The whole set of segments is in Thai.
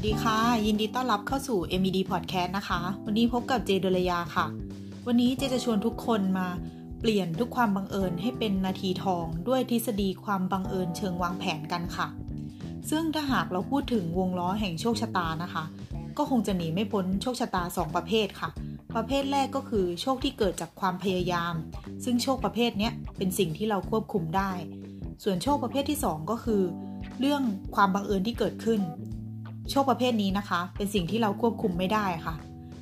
วัสดีค่ะ ยินดีต้อนรับเข้าสู่ MED Podcast นะคะ วันนี้พบกับเจดลยาค่ะ วันนี้เจจะชวนทุกคนมาเปลี่ยนทุกความบังเอิญให้เป็นนาทีทอง ด้วยทฤษฎีความบังเอิญเชิงวางแผนกันค่ะ ซึ่งถ้าหากเราพูดถึงวงล้อแห่งโชคชะตานะคะ ก็คงจะหนีไม่พ้นโชคชะตา 2 ประเภทค่ะ ประเภทแรกก็คือโชคที่เกิดจากความพยายาม ซึ่งโชคประเภทนี้เป็นสิ่งที่เราควบคุมได้ ส่วนโชคประเภทที่ 2 ก็คือ เรื่องความบังเอิญที่เกิดขึ้น โชคประเภทนี้นะคะ เป็นสิ่งที่เราควบคุมไม่ได้ค่ะ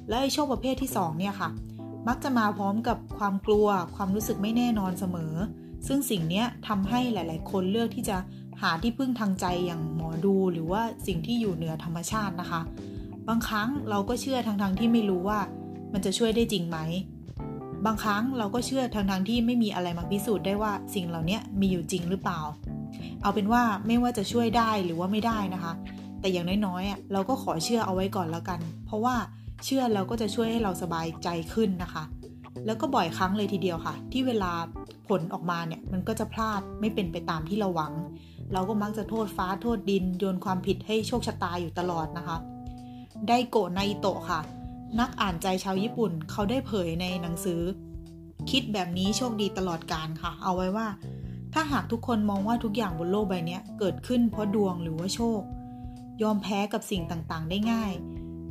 และไอ้โชคประเภทที่ 2 เนี่ยค่ะ มักจะมาพร้อมกับความกลัว ความรู้สึกไม่แน่นอนเสมอ ซึ่งสิ่งนี้ทำให้หลาย ๆ คนเลือกที่จะหาที่พึ่งทางใจอย่างหมอดู หรือว่าสิ่งที่อยู่เหนือธรรมชาตินะคะ บางครั้งเราก็เชื่อทางๆที่ไม่รู้ว่า มันจะช่วยได้จริงไหม บางครั้งเราก็เชื่อทางๆที่ไม่มีอะไรมาพิสูจน์ได้ว่าสิ่งเหล่านี้มีอยู่จริงหรือเปล่า เอาเป็นว่าไม่ว่าจะช่วยได้หรือว่าไม่ได้นะคะ แต่อย่างน้อยๆอะเราก็ขอเชื่อเอาไว้ก่อนแล้วกัน เพราะว่าเชื่อเราก็จะช่วยให้เราสบายใจขึ้นนะคะ แล้วก็บ่อยครั้งเลยทีเดียวค่ะ ที่เวลาผลออกมาเนี่ยมันก็จะพลาดไม่เป็นไปตามที่เราหวัง เราก็มักจะโทษฟ้าโทษดินโยนความผิดให้โชคชะตาอยู่ตลอดนะคะ ไดโกะไนโตะค่ะ นักอ่านใจชาวญี่ปุ่นเขาได้เผยในหนังสือ คิดแบบนี้โชคดีตลอดการค่ะ เอาไว้ว่า ถ้าหากทุกคนมองว่าทุกอย่างบนโลกใบนี้เกิดขึ้นเพราะดวงหรือว่าโชค ยอมแพ้กับสิ่งต่างๆ ได้ง่าย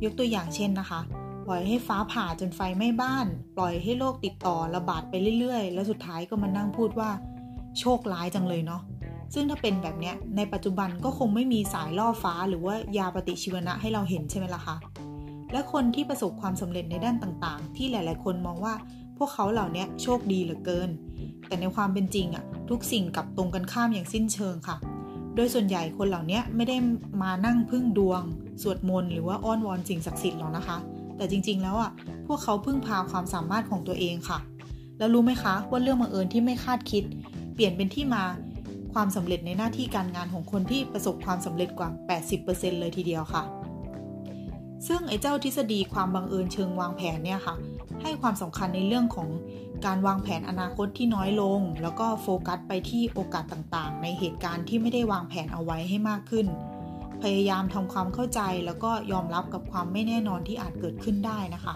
ยกตัวอย่างเช่นนะคะ ปล่อยให้ฟ้าผ่าจนไฟไหม้บ้าน ปล่อยให้โรคติดต่อระบาดไปเรื่อยๆ แล้วสุดท้ายก็มานั่งพูดว่า โชคร้ายจังเลยเนาะซึ่งถ้าเป็นแบบเนี้ยในปัจจุบันก็คงไม่มีสายล่อฟ้าหรือว่ายาปฏิชีวนะให้เราเห็นใช่ไหมล่ะคะและคนที่ประสบความสำเร็จในด้านต่างๆ ที่หลายๆ คนมองว่าพวกเขาเหล่านี้โชคดีเหลือเกิน แต่ในความเป็นจริงอะทุกสิ่งกับตรงกันข้ามอย่างสิ้นเชิงค่ะ โดยส่วนใหญ่คนเหล่านี้ไม่ได้มานั่งพึ่งดวง สวดมนต์หรือว่าอ้อนวอนสิ่งศักดิ์สิทธิ์หรอกนะคะ แต่จริงๆ แล้วอะพวกเขาพึ่งพาความสามารถของตัวเองค่ะ แล้วรู้ไหมคะว่าเรื่องบังเอิญที่ไม่คาดคิด เปลี่ยนเป็นที่มาความสำเร็จในหน้าที่การงานของคนที่ประสบความสำเร็จกว่า 80%เลยทีเดียวค่ะ ซึ่งไอ้เจ้าทฤษฎีความบังเอิญเชิงวางแผนเนี่ยค่ะ ให้ความสำคัญในเรื่องของ การวางแผนอนาคตที่น้อยลง แล้วก็โฟกัสไปที่โอกาสต่างๆ ในเหตุการณ์ที่ไม่ได้วางแผนเอาไว้ให้มากขึ้น พยายามทำความเข้าใจแล้วก็ยอมรับกับความไม่แน่นอนที่อาจเกิดขึ้นได้นะคะ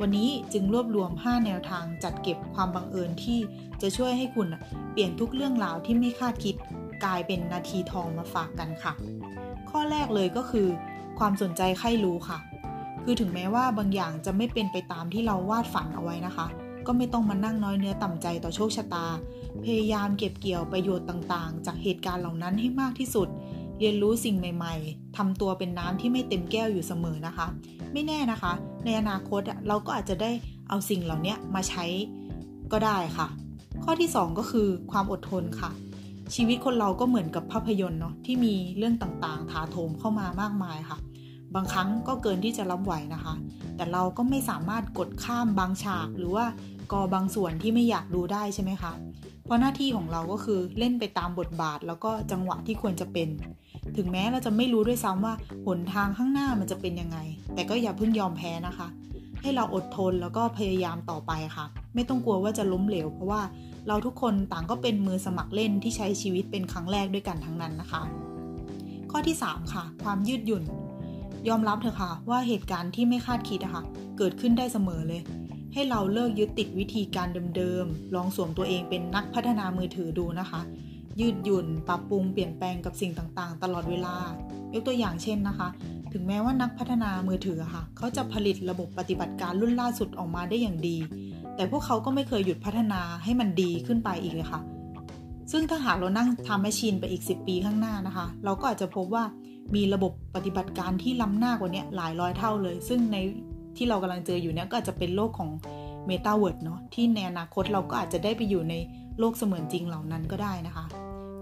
วันนี้จึงรวบรวม 5 แนวทางจัดเก็บความบังเอิญที่จะช่วยให้คุณเปลี่ยนทุกเรื่องราวที่ไม่คาดคิดกลายเป็นนาทีทองมาฝากกันค่ะ ข้อแรกเลยก็คือ ความสนใจใครรู้ค่ะ คือถึงแม้ว่าบางอย่างจะไม่เป็นไปตามที่เราวาดฝันเอาไว้นะคะ ก็ไม่ต้องมานั่งน้อยเนื้อต่ำใจต่อโชคชะตา พยายามเก็บเกี่ยวประโยชน์ต่างๆ จากเหตุการณ์เหล่านั้นให้มากที่สุด เรียนรู้สิ่งใหม่ ๆทำตัวเป็นน้ำที่ไม่เต็มแก้วอยู่เสมอนะคะ ไม่แน่นะคะ ในอนาคตเราก็อาจจะได้เอาสิ่งเหล่านี้มาใช้ก็ได้ค่ะ ข้อที่ 2 ก็คือความอดทนค่ะ ชีวิตคนเราก็เหมือนกับภาพยนตร์เนาะที่มีเรื่องต่างๆ ถาโถมเข้ามามากมายค่ะ บางครั้งก็เกินที่จะรับไหวนะคะ แต่เราก็ไม่สามารถกดข้ามบางฉากหรือว่ากอบางส่วนที่ไม่อยากดูได้ใช่ไหมคะ เพราะหน้าที่ของเราก็คือเล่นไปตามบทบาทแล้วก็จังหวะที่ควรจะเป็น ถึงแม้เราจะไม่รู้ด้วยซ้ำว่าหนทางข้างหน้ามันจะเป็นยังไง แต่ก็อย่าเพิ่งยอมแพ้นะคะ ให้เราอดทนแล้วก็พยายามต่อไปค่ะ ไม่ต้องกลัวว่าจะล้มเหลว เพราะว่าเราทุกคนต่างก็เป็นมือสมัครเล่นที่ใช้ชีวิตเป็นครั้งแรกด้วยกันทั้งนั้นนะคะ ข้อที่ 3 ค่ะ ความยืดหยุ่น ยอมรับเถอะค่ะ ว่าเหตุการณ์ที่ไม่คาดคิดอะค่ะ เกิดขึ้นได้เสมอเลย ให้เราเลิกยึดติดวิธีการเดิมๆ ลองสวมตัวเองเป็นนักพัฒนามือถือดูนะคะ ยืดหยุ่น ปรับปรุงเปลี่ยนแปลงกับสิ่งต่างๆ ตลอดเวลา ยกตัวอย่างเช่นนะคะ ถึงแม้ว่านักพัฒนามือถือค่ะ เขาจะผลิตระบบปฏิบัติการรุ่นล่าสุดออกมาได้อย่างดี แต่พวกเขาก็ไม่เคยหยุดพัฒนาให้มันดีขึ้นไปอีกเลยค่ะ ซึ่งถ้าหากเรานั่ง time machine ไปอีก 10 ปีข้างหน้านะคะ เราก็อาจจะพบว่า มีระบบปฏิบัติการที่ล้ำหน้ากว่านี้หลายร้อยเท่าเลย ซึ่งในที่เรากำลังเจออยู่เนี้ยก็อาจจะเป็นโลกของเมตาเวิร์ดเนาะที่ในอนาคตเราก็อาจจะได้ไปอยู่ในโลกเสมือนจริงเหล่านั้นก็ได้นะคะ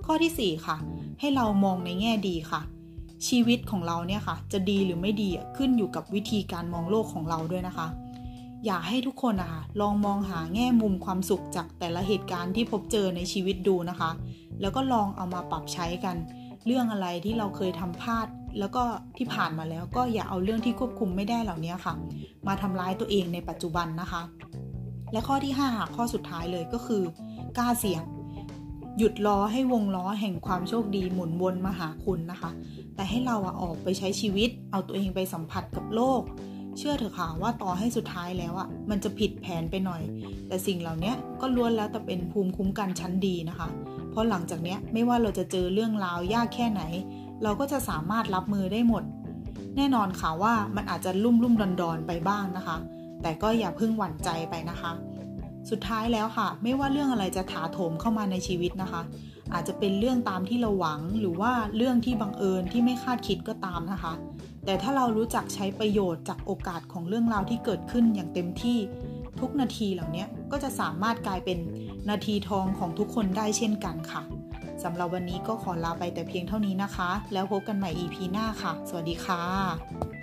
ข้อที่ 4 ค่ะ ให้เรามองในแง่ดีค่ะ ชีวิตของเราเนี่ยค่ะ จะดีหรือไม่ดีขึ้นอยู่กับวิธีการมองโลกของเราด้วยนะคะ อยากให้ทุกคนนะคะลองมองหาแง่มุมความสุขจากแต่ละเหตุการณ์ที่พบเจอในชีวิตดูนะคะ แล้วก็ลองเอามาปรับใช้กัน เรื่องอะไรที่เราเคยทำพลาด แล้วก็ที่ผ่านมาแล้วก็อย่าเอาเรื่องที่ควบคุมไม่ได้เหล่านี้ค่ะ มาทำร้ายตัวเองในปัจจุบันนะคะ และข้อที่5ข้อสุดท้ายเลยก็คือกล้าเสี่ยงหยุดรอให้วงล้อแห่งความโชคดีหมุนวนมาหาคุณนะคะ แต่ให้เราอะออกไปใช้ชีวิต เอาตัวเองไปสัมผัสกับโลก เชื่อเถอะค่ะว่าต่อให้สุดท้ายแล้วอะมันจะผิดแผนไปหน่อย แต่สิ่งเหล่านี้ก็ล้วนแล้วแต่เป็นภูมิคุ้มกันชั้นดีนะคะ เพราะหลังจากนี้ไม่ว่าเราจะเจอเรื่องราวยากแค่ไหน เราก็จะสามารถรับมือได้หมด แน่นอนค่ะว่ามันอาจจะลุ่มลุ่มดอนดอนไปบ้างนะคะ แต่ก็อย่าเพิ่งหวั่นใจไปนะคะ สุดท้ายแล้วค่ะ ไม่ว่าเรื่องอะไรจะถาโถมเข้ามาในชีวิตนะคะ อาจจะเป็นเรื่องตามที่เราหวังหรือว่าเรื่องที่บังเอิญที่ไม่คาดคิดก็ตามนะคะ แต่ถ้าเรารู้จักใช้ประโยชน์จากโอกาสของเรื่องราวที่เกิดขึ้นอย่างเต็มที่ทุกนาทีเหล่านี้ก็จะสามารถกลายเป็น นาทีทองของทุกคนได้เช่นกันค่ะสำหรับวันนี้ก็ขอลาไปแต่เพียงเท่านี้นะคะ แล้วพบกันใหม่ EP หน้าค่ะ สวัสดีค่ะ